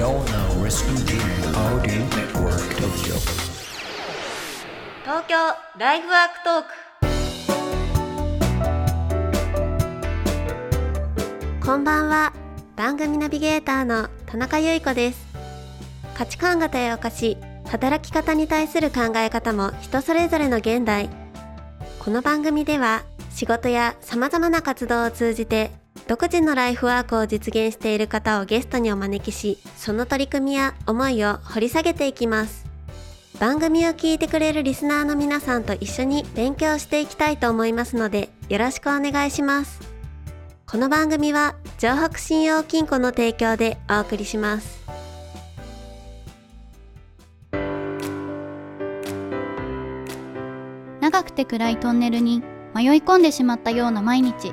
You're now listening to Audio Network Tokyo. 東京ライフワークトークこんばんは番組ナビゲーターの田中由衣子です価値観が多様化し働き方に対する考え方も人それぞれの現代。この番組では仕事や様々な活動を通じて独自のライフワークを実現している方をゲストにお招きしその取り組みや思いを掘り下げていきます。番組を聞いてくれるリスナーの皆さんと一緒に勉強していきたいと思いますのでよろしくお願いします。この番組は城北信用金庫の提供でお送りします。長くて暗いトンネルに迷い込んでしまったような毎日。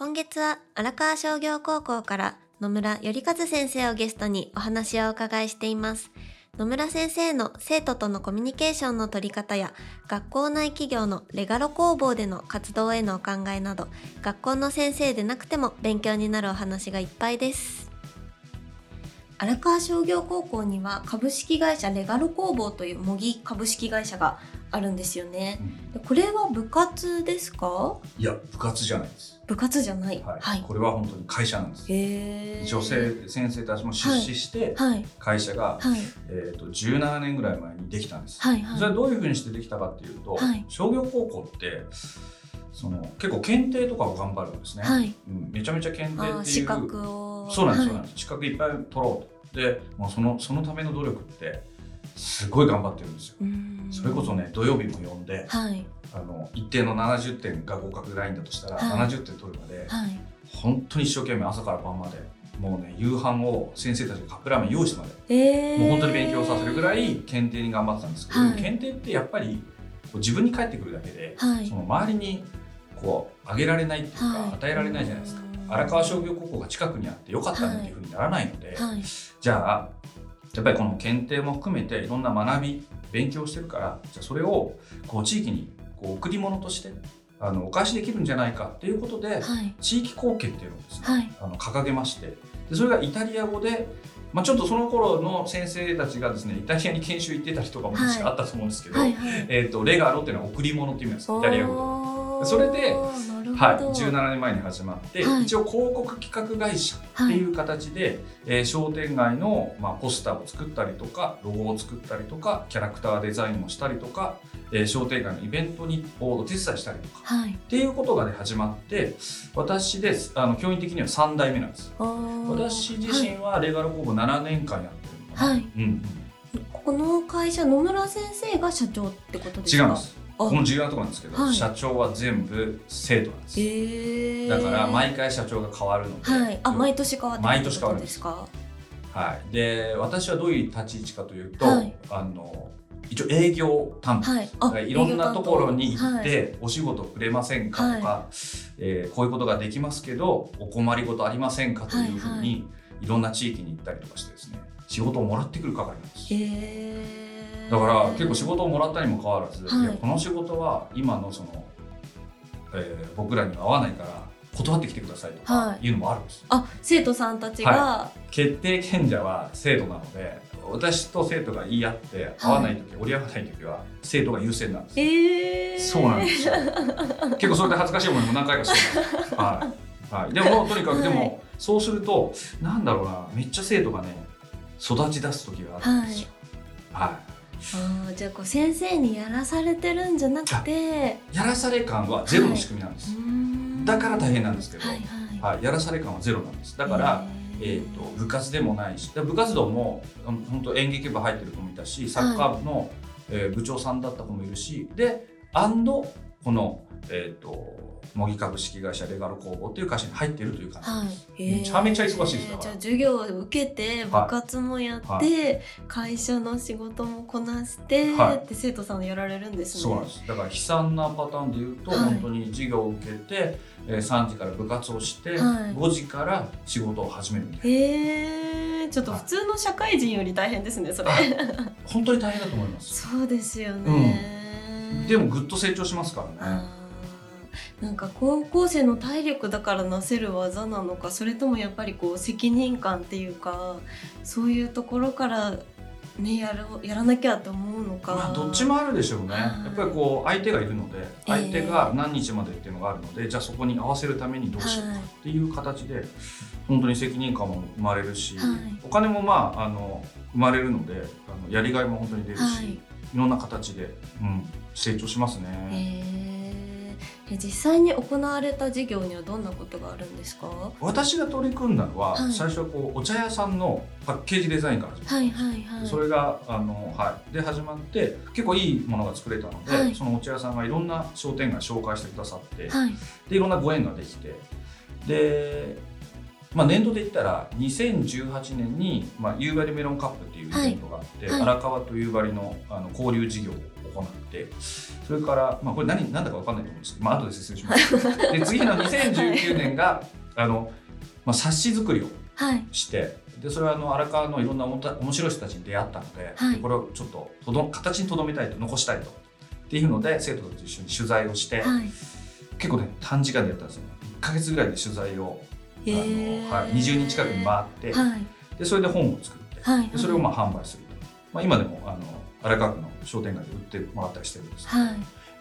今月は荒川商業高校から野村頼和先生をゲストにお話をお伺いしています。野村先生の生徒とのコミュニケーションの取り方や学校内企業のレガロ工房での活動へのお考えなど学校の先生でなくても勉強になるお話がいっぱいです。荒川商業高校には株式会社レガロ工房という模擬株式会社があるんですよね、でこれは部活ですか？いや部活じゃないです。部活じゃない。はい。これは本当に会社なんです。女性先生たちも出資してはい。会社が、はい。えっ、と17年ぐらい前にできたんです。はいはい。それはどういうふうにしてできたかっていうと、はい。商業高校ってその結構検定とかを頑張るんですね。はい。うん、めちゃめちゃ検定っていう資格を。そうなんです、そうはないんです。資格いっぱい取ろうと。でもうそのそのための努力ってすごい頑張ってるんですよ。それこそね土曜日も呼んで、はい。あの一定の70点が合格ラインだとしたら、はい。70点取るまで、はい。本当に一生懸命朝から晩までもうね夕飯を先生たちがカップラーメン用意してまで、えー、もう本当に勉強させるぐらい検定に頑張ってたんですけど、はい。検定ってやっぱり自分に返ってくるだけで、はい。その周りにこうあげられないっていうか、はい。与えられないじゃないですか。うん荒川商業高校が近くにあってよかったねっていうふうにならないので、はい。じゃあやっぱりこの検定も含めていろんな学び勉強してるからじゃあそれをこう地域にこう贈り物としてあのお返しできるんじゃないかっていうことで、はい。地域貢献っていうのをですね、はい。あの掲げましてでそれがイタリア語で、まあ、ちょっとその頃の先生たちがですねイタリアに研修行ってたりとかも確かあったと思うんですけど、はいはい。えー、とレガロっていうのは贈り物っていう意味なんですイタリア語で。それではい、17年前に始まって、はい。一応広告企画会社っていう形で、えー商店街の、まあ、ポスターを作ったりとかロゴを作ったりとかキャラクターデザインをしたりとか、えー商店街のイベントにをお手伝いしたりとか。はい。っていうことが、ね、始まって私ですあの教員的には3代目なんです。私自身はレガロ工房7年間やってるのかな、はい。うんうん、この会社野村先生が社長ってことですか？違うんです。あこの重要なところなんですけど、はい。社長は全部生徒なんです、えー、だから毎回社長が変わるので、はい。あ毎年変わって毎年変わるんです。ってことはい、で私はどういう立ち位置かというと、はい。あの一応営業担当、はい。いろんなところに行っはい。て、お仕事くれませんかとか、えーこういうことができますけどお困りごとありませんかというふうに、はいい。ろんな地域に行ったりとかしてですね仕事をもらってくる係なんです。えー、だから結構仕事をもらったにもかかわらず、はい。いやこの仕事は今のその、えー僕らには合わないから断ってきてくださいとはかいうのもあるんです、あ生徒さんたちが、決定権者は生徒なので私と生徒が言い合って合わない時、折り合わない時は生徒が優先なんです、えー、そうなんですよ。結構それで恥ずかしい思いも何回かしてます、はい。はい、でもとにかくでも、はいそうするとなんだろうなめっちゃ生徒がね育ち出す時があるんですよ、はいあーじゃあこう先生にやらされてるんじゃなくて。やらされ感はゼロの仕組みなんです、だから大変なんですけど、はいはい。はい、やらされ感はゼロなんです。だから、えー、と部活でもないしで部活動もうん本当演劇部入ってる子もいたしサッカー部の、えー部長さんだった子もいるしでアンドこの、えー、と模擬株式会社レガロ工房っていう会社に入っているという感じ。です。はい、めちゃめちゃ忙しいですじゃあ授業を受けて部活もやって、は会社の仕事もこなして、はい。って生徒さんやられるんですね。そうなんです。だから悲惨なパターンで言うと、はい。本当に授業を受けて、えー3時から部活をして、はい。5時から仕事を始めるみたいな。へえちょっと普通の社会人より大変ですねそれ。はい本当に大変だと思います。そうですよね。でもぐっと成長しますからね。なんか高校生の体力だからなせる技なのかそれともやっぱりこう責任感っていうかそういうところからねやるやらなきゃって思うのか、まあどっちもあるでしょうね。はいやっぱりこう相手がいるのでえ相手が何日までっていうのがあるので、じゃあそこに合わせるためにどうしようかはい。っていう形で本当に責任感も生まれるし、はい。お金もまああの生まれるのであのやりがいも本当に出るし、はい。い、ろんな形で、うん、成長しますね。え実際に行われた授業にはどんなことがあるんですか？は私が取り組んだのは、はい。最初はこうお茶屋さんのパッケージデザインから始まったいはいはい。それがあの、はい、で始まって結構いいものが作れたので、はい。そのお茶屋さんがいろんな商店街紹介してくださって、はい。でいろんなご縁ができてで、まあ、年度で言ったら2018年に、まあ、夕張メロンカップっていうイベントがあって、はい。荒川と夕張のあの交流事業を行ってそれから、まあ、これ何何だか分かんないと思うんですけど、まあ後で説明します。で次の2019年があの、まあ、冊子作りをはい。してでそれはあの荒川のいろんなおもた面白い人たちに出会ったので、はい。でこれをちょっととど形にとどめたいと残したいとっていうので生徒たちと一緒に取材をして、はい。結構ね短時間でやったんですよ。1ヶ月ぐらいで取材を、あのはい、20人近くに回って、はい。でそれで本を作って、はい。でそれをまあ販売する。と、まあ、今でもあの荒川区の商店街で売ってもらったりしてるんです。けど、はい。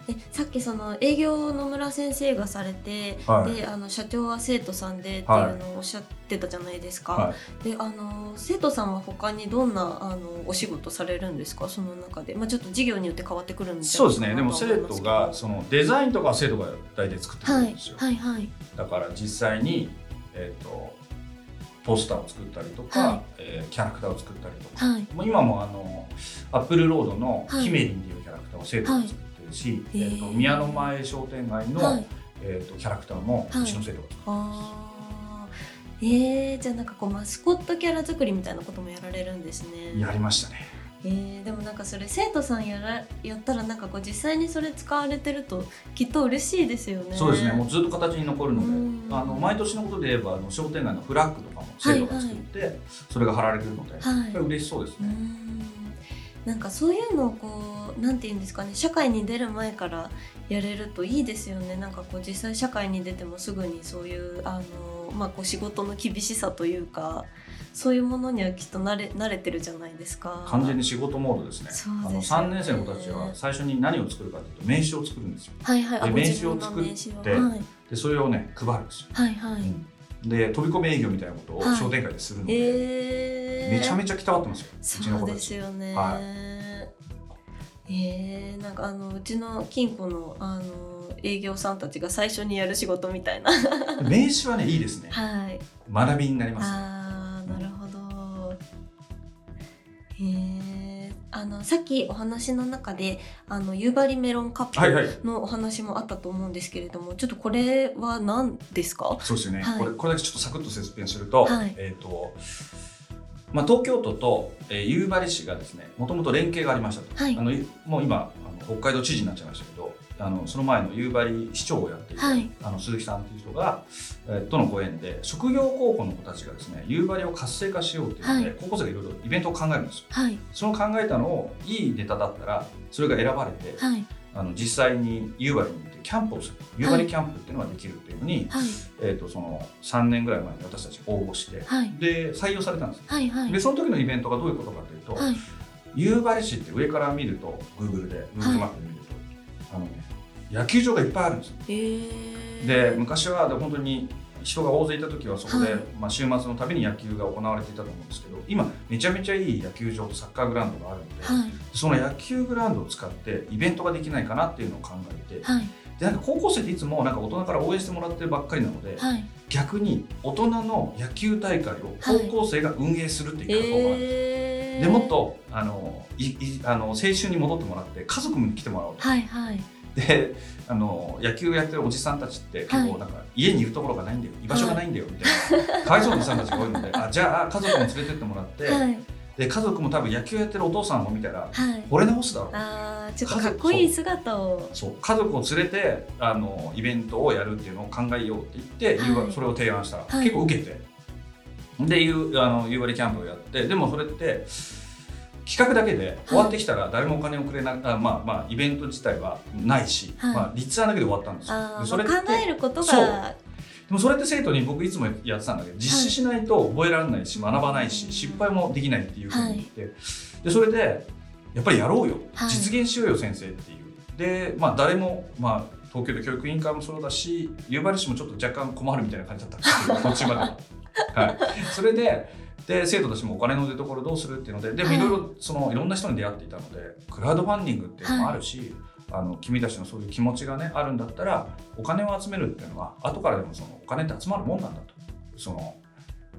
でさっきその営業の村先生がされて、はい。であの社長は生徒さんでっていうのをおっしゃってたじゃないですか、はい。であの生徒さんは他にどんなあのお仕事されるんですか？その中で、まあ、ちょっと授業によって変わってくるんじゃそうですね。でも生徒がそのデザインとかは生徒が大体作ってくるんですよ、はいはい。だから実際に、えー、とポスターを作ったりとか、はい。えーキャラクターを作ったりとか、はい。今もあのアップルロードのはい。ヒメリンっていうキャラクターを生徒が作ってるし、はいえーと宮の前商店街の、はい。えー、とキャラクターもうはいちの生徒が作ってあー。えー、じゃあなんかこうマスコットキャラ作りみたいなこともやられるんですね。やりましたね。えー、でもなんかそれ生徒さんやらやったらなんかこう実際にそれ使われてるときっと嬉しいですよね。そうですね。もうずっと形に残るので。うん。あの毎年のことで言えばあの商店街のフラッグとかも生徒が作って、それが貼られてるので、はい。嬉しそうですうね。ん。なんかそういうのをこうなんて言うんですかね。社会に出る前からやれるといいですよね。なんかこう実際社会に出てもすぐにそういうあの、まあ、こう仕事の厳しさというかそういうものにはきっと慣れ慣れてるじゃないですか。完全に仕事モードですね。そうあの3年生の子たちは最初に何を作るかというと名刺を作るんですよ。はいはい、あで名刺を作ってはいでそれをね配るんですよ。はいはい。うんで飛び込み営業みたいなことをはい商店街でするので、えー、めちゃめちゃ来たがってますよ。うちのそうで子たち。すよね。はえー、なんかあのうちの金庫のあの営業さんたちが最初にやる仕事みたいな。名刺はねいいですね。はい。学びになります、ね。あのさっきお話の中であの夕張メロンカッはいはい。プのお話もあったと思うんですけれども、ちょっとこれは何ですか？そうですよね。はいこれこれだけちょっとサクッと説明すると、はいえっ、と。まあ、東京都と、えー、夕張市がですねもともと連携がありましたと、はいあのいもう今あの北海道知事になっちゃいましたけどあのその前の夕張市長をやっている、はい。あの鈴木さんという人が、えーとのご縁で職業高校の子たちがですね夕張を活性化しようというので、はい。高校生がいろいろイベントを考えるんですよ。はい。その考えたのをいいネタだったらそれが選ばれて、はい。あの実際に夕張に行ってキャンプをする。夕張キャンプっていうのができるっていうのに、はい。えー、とその3年ぐらい前に私たち応募して、はい。で採用されたんですはいはい。でその時のイベントがどういうことかというと、はい。夕張市って上から見ると Google で Google マップで見ると、あのね野球場がいっぱいあるんですよ。えー、で昔は本当に人が大勢いた時はそこで、はい。まあ、週末のたびに野球が行われていたと思うんですけど今めちゃめちゃいい野球場とサッカーグラウンドがあるので、はい。その野球グラウンドを使ってイベントができないかなっていうのを考えて、はい。でなんか高校生っていつもなんか大人から応援してもらってるばっかりなので、はい。逆に大人の野球大会を高校生が運営するっていう活動があるんです。よえー、でもっとあのいいあの青春に戻ってもらって家族に来てもらおうと。はいはい。であの野球やってるおじさんたちって結構なんか、家にいるところがないんだよ。居場所がないんだよみたいな、かわいそうなおじさんたちが多いので あじゃあ家族も連れてってもらって、はい。で家族も多分野球やってるお父さんを見たらはい。惚れ直すだろうあーちょっとかっこいい姿を。そう。家族を連れてあのイベントをやるっていうのを考えようって言って、それを提案したら、はい。結構受けてで夕あの夕張キャンプをやってでもそれって企画だけで終わってきたら誰もお金をくれなあまあまあイベント自体はないし、はい。まあ、立案だけで終わったんですよ。それってまあ叶えることがでもそれって生徒に僕いつもやってたんだけど実施しないと覚えられないし学ばないし失敗もできないっていうふうに言って、でそれでやっぱりやろうよ、はい。実現しようよ先生っていう。でまあ誰もまあ東京都教育委員会もそうだし夕張市もちょっと若干困るみたいな感じだったんですけど 途中までは。はい、それでで生徒たちもお金の出所どうするっていうのででもはい。いろいろそのいろんな人に出会っていたのでクラウドファンディングっていうのもあるし、あの君たちのそういう気持ちがねあるんだったらお金を集めるっていうのは後からでもそのお金って集まるもんなんだと。その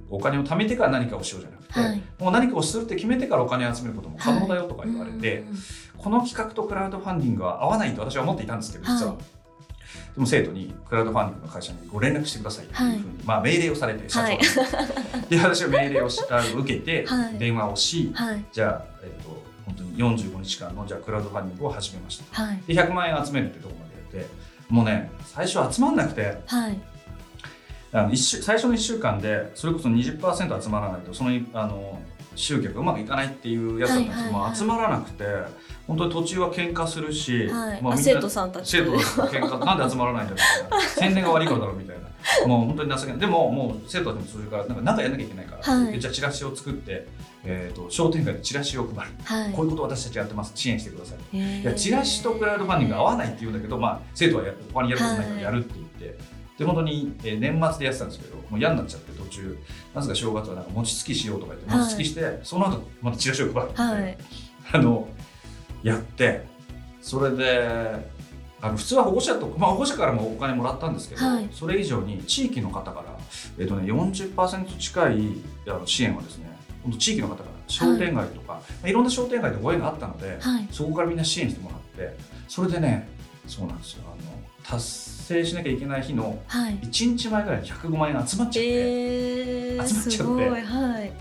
お金を貯めてから何かをしようじゃなくて、はい。もう何かをするって決めてからお金を集めることも可能だよとか言われて、うん。この企画とクラウドファンディングは合わないと私は思っていたんですけど実は。はい生徒にクラウドファンディングの会社にご連絡してくださいっていうふうに、まあ、命令をされて社長に、で私は命令をし受けて、はい。電話をし、はい。じゃあ、えっと本当に45日間のじゃあクラウドファンディングを始めましたはい。で100万円集めるってところまでやってもうね最初集まんなくて。はい。あの一週最初の1週間でそれこそ20%集まらないとそのあの集客がうまくいかないっていうやつだったんですけど、はいはいはい。まあ集まらなくて本当に途中は喧嘩するし、はい。まあ、みんなあ生徒さんたち生徒と喧嘩 なんで集まらないんだみたいな。宣伝が悪いからだろうみたいな。もう本当に情けない。でももう生徒たちもそれからなんか何かやんなきゃいけないから、はい。でじゃあチラシを作って、えー、と商店街でチラシを配る、はい。こういうことを私たちやってます。支援してください。いやチラシとクラウドファンディング合わないって言うんだけど、まあ、生徒はや他にやることないからやるって言って、で本当に、えー年末でやってたんですけどもう嫌になっちゃって途中。なぜか正月はなんか餅つきしようとか言ってはい。餅つきして、その後またチラシを配るって、はい。あのやってそれであの普通は保護者と、まあ、保護者からもお金もらったんですけど、はい。それ以上に地域の方から、えっとね、40%近いあの支援はですね本当地域の方から商店街とか、いまあ、いろんな商店街でご縁があったので、はい。そこからみんな支援してもらってそれでねそうなんですよ。あの達成しなきゃいけない日のはい。1日前ぐらいに105万円集まっちゃって、えー、集まっちゃって。すごいはい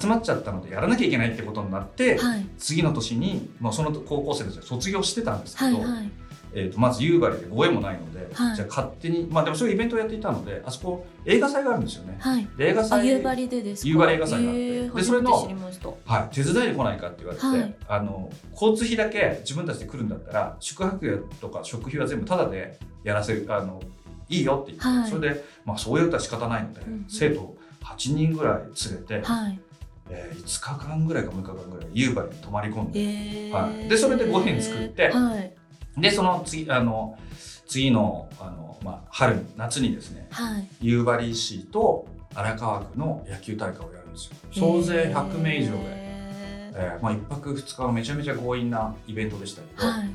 集まっちゃったのでやらなきゃいけないって。ことになって、はい次の年に、まあ、その高校生たちは卒業してたんですけど、はい。はいえー、とまず夕張でご縁もないので、はい。じゃあ勝手にまあでもそういうイベントをやっていたのであそこ映画祭があるんですよね。はい。で映画あ祭夕張でですか？夕張映画祭があってえーでそれのはい、手伝いに来ないかって言われて、はい。あの交通費だけ自分たちで来るんだったら宿泊費とか食費は全部タダでやらせるあのいいよって言って、はい。それで、まあ、そういうことは仕方ないので、うんうん。生徒8人ぐらい連れて、はい。えー5日間ぐらいか6日間ぐらい夕張に泊まり込んで、えー。はい。でそれでご飯作ってはいでその次あの次のあの、まあ、春に夏にですねはい。夕張市と荒川区の野球大会をやるんですよ。総勢100名以上で。ええーまあ、1泊2日はめちゃめちゃ強引なイベントでしたけど、ーはい。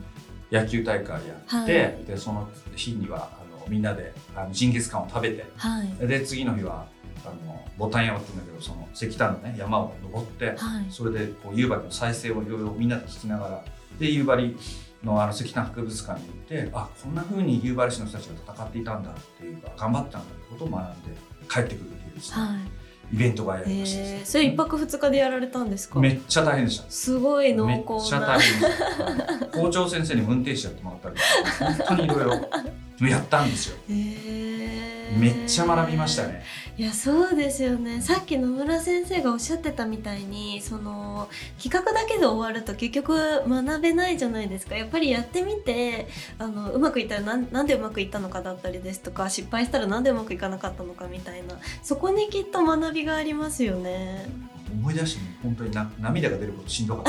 野球大会やって、はい。でその日にはあのみんなであのジンギスカンを食べてはい。で次の日はあのボタン山って言うんだけどその石炭の、ね、山を登って、はい。それでこう夕張の再生をいろいろみんなで聞きながらで夕張のあの石炭博物館に行ってあこんな風に夕張市の人たちが戦っていたんだっていうか頑張ってたんだってことを学んで帰ってくるっていうですね、はい。イベントがやりました、えー、それ一泊二日でやられたんですか？めっちゃ大変でした。すごい濃めっちゃ厚な大変校長先生に運転手やってもらったり本当にいろいろやったんですよ。えー、めっちゃ学びましたね。いやそうですよね。さっき野村先生がおっしゃってたみたいにその企画だけで終わると結局学べないじゃないですか。やっぱりやってみてあのうまくいったらなんなんでうまくいったのかだったりですとか失敗したらなんでうまくいかなかったのかみたいな。そこにきっと学びがありますよね。思い出してね本当にな涙が出ることしんどかっ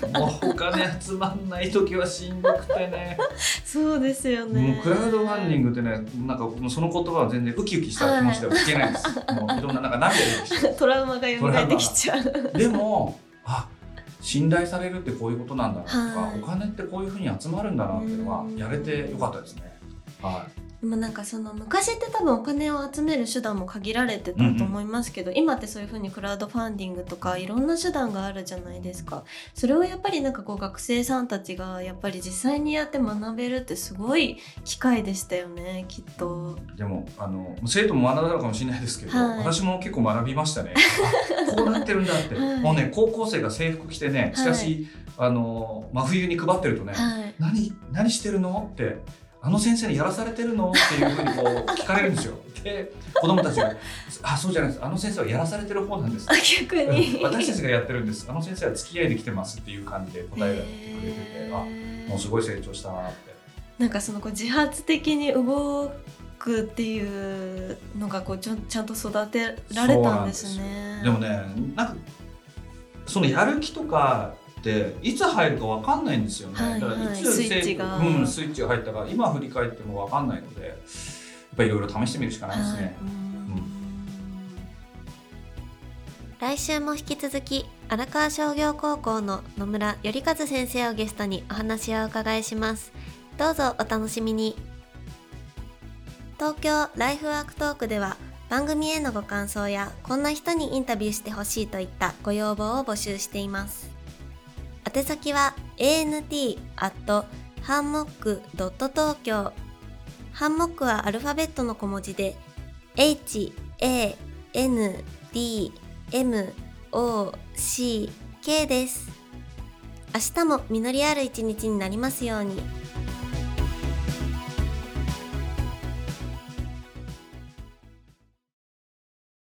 た。もうお金集まんない時はしんどくてね。そうですよね。もうクラウドファンディングってねなんかその言葉は全然ウキウキした気持ちでは聞けないです、もういろんななんか涙出てきてトラウマが蘇ってきちゃう。でもあ信頼されるってこういうことなんだなとか、はい。お金ってこういうふうに集まるんだなっていうのはうん。やれてよかったですね。はいでもなんかその昔って多分お金を集める手段も限られてたと思いますけど、今ってそういう風にクラウドファンディングとかいろんな手段があるじゃないですか。それをやっぱりなんかこう学生さんたちがやっぱり実際にやって学べるってすごい機会でしたよねきっと。でもあの生徒も学んだのかもしれないですけど、はい。私も結構学びましたね。あ こうなってるんだって、はい。もうね高校生が制服着てねしかし、あの真冬に配ってるとね、はい。何何してるの？ってあの先生にやらされてるの？っていうふうにこう聞かれるんですよ。で子供たちが「あそうじゃないです。あの先生はやらされてる方なんです」あ逆に。私たちがやってるんです。あの先生は付き合いで来てますっていう感じで答えが来てくれてて、あもうすごい成長したなって。なんかそのこう自発的に動くっていうのがこうちょんちゃんと育てられたんですね。でもねなんかそのやる気とかっていつ入るかわかんないんですよね。はいだからはいいつスイッチが。うん、スイッチが入ったか今振り返ってもわかんないのでやっぱりいろいろ試してみるしかないですね。はい。うん。来週も引き続き荒川商業高校の野村頼和先生をゲストにお話をお伺いします。どうぞお楽しみに。東京ライフワークトークでは番組へのご感想やこんな人にインタビューしてほしいといったご要望を募集しています宛先は ant アットハンモックドット東京ハンモックはアルファベットの小文字で h a n d M O C K です。明日も実りある一日になりますように。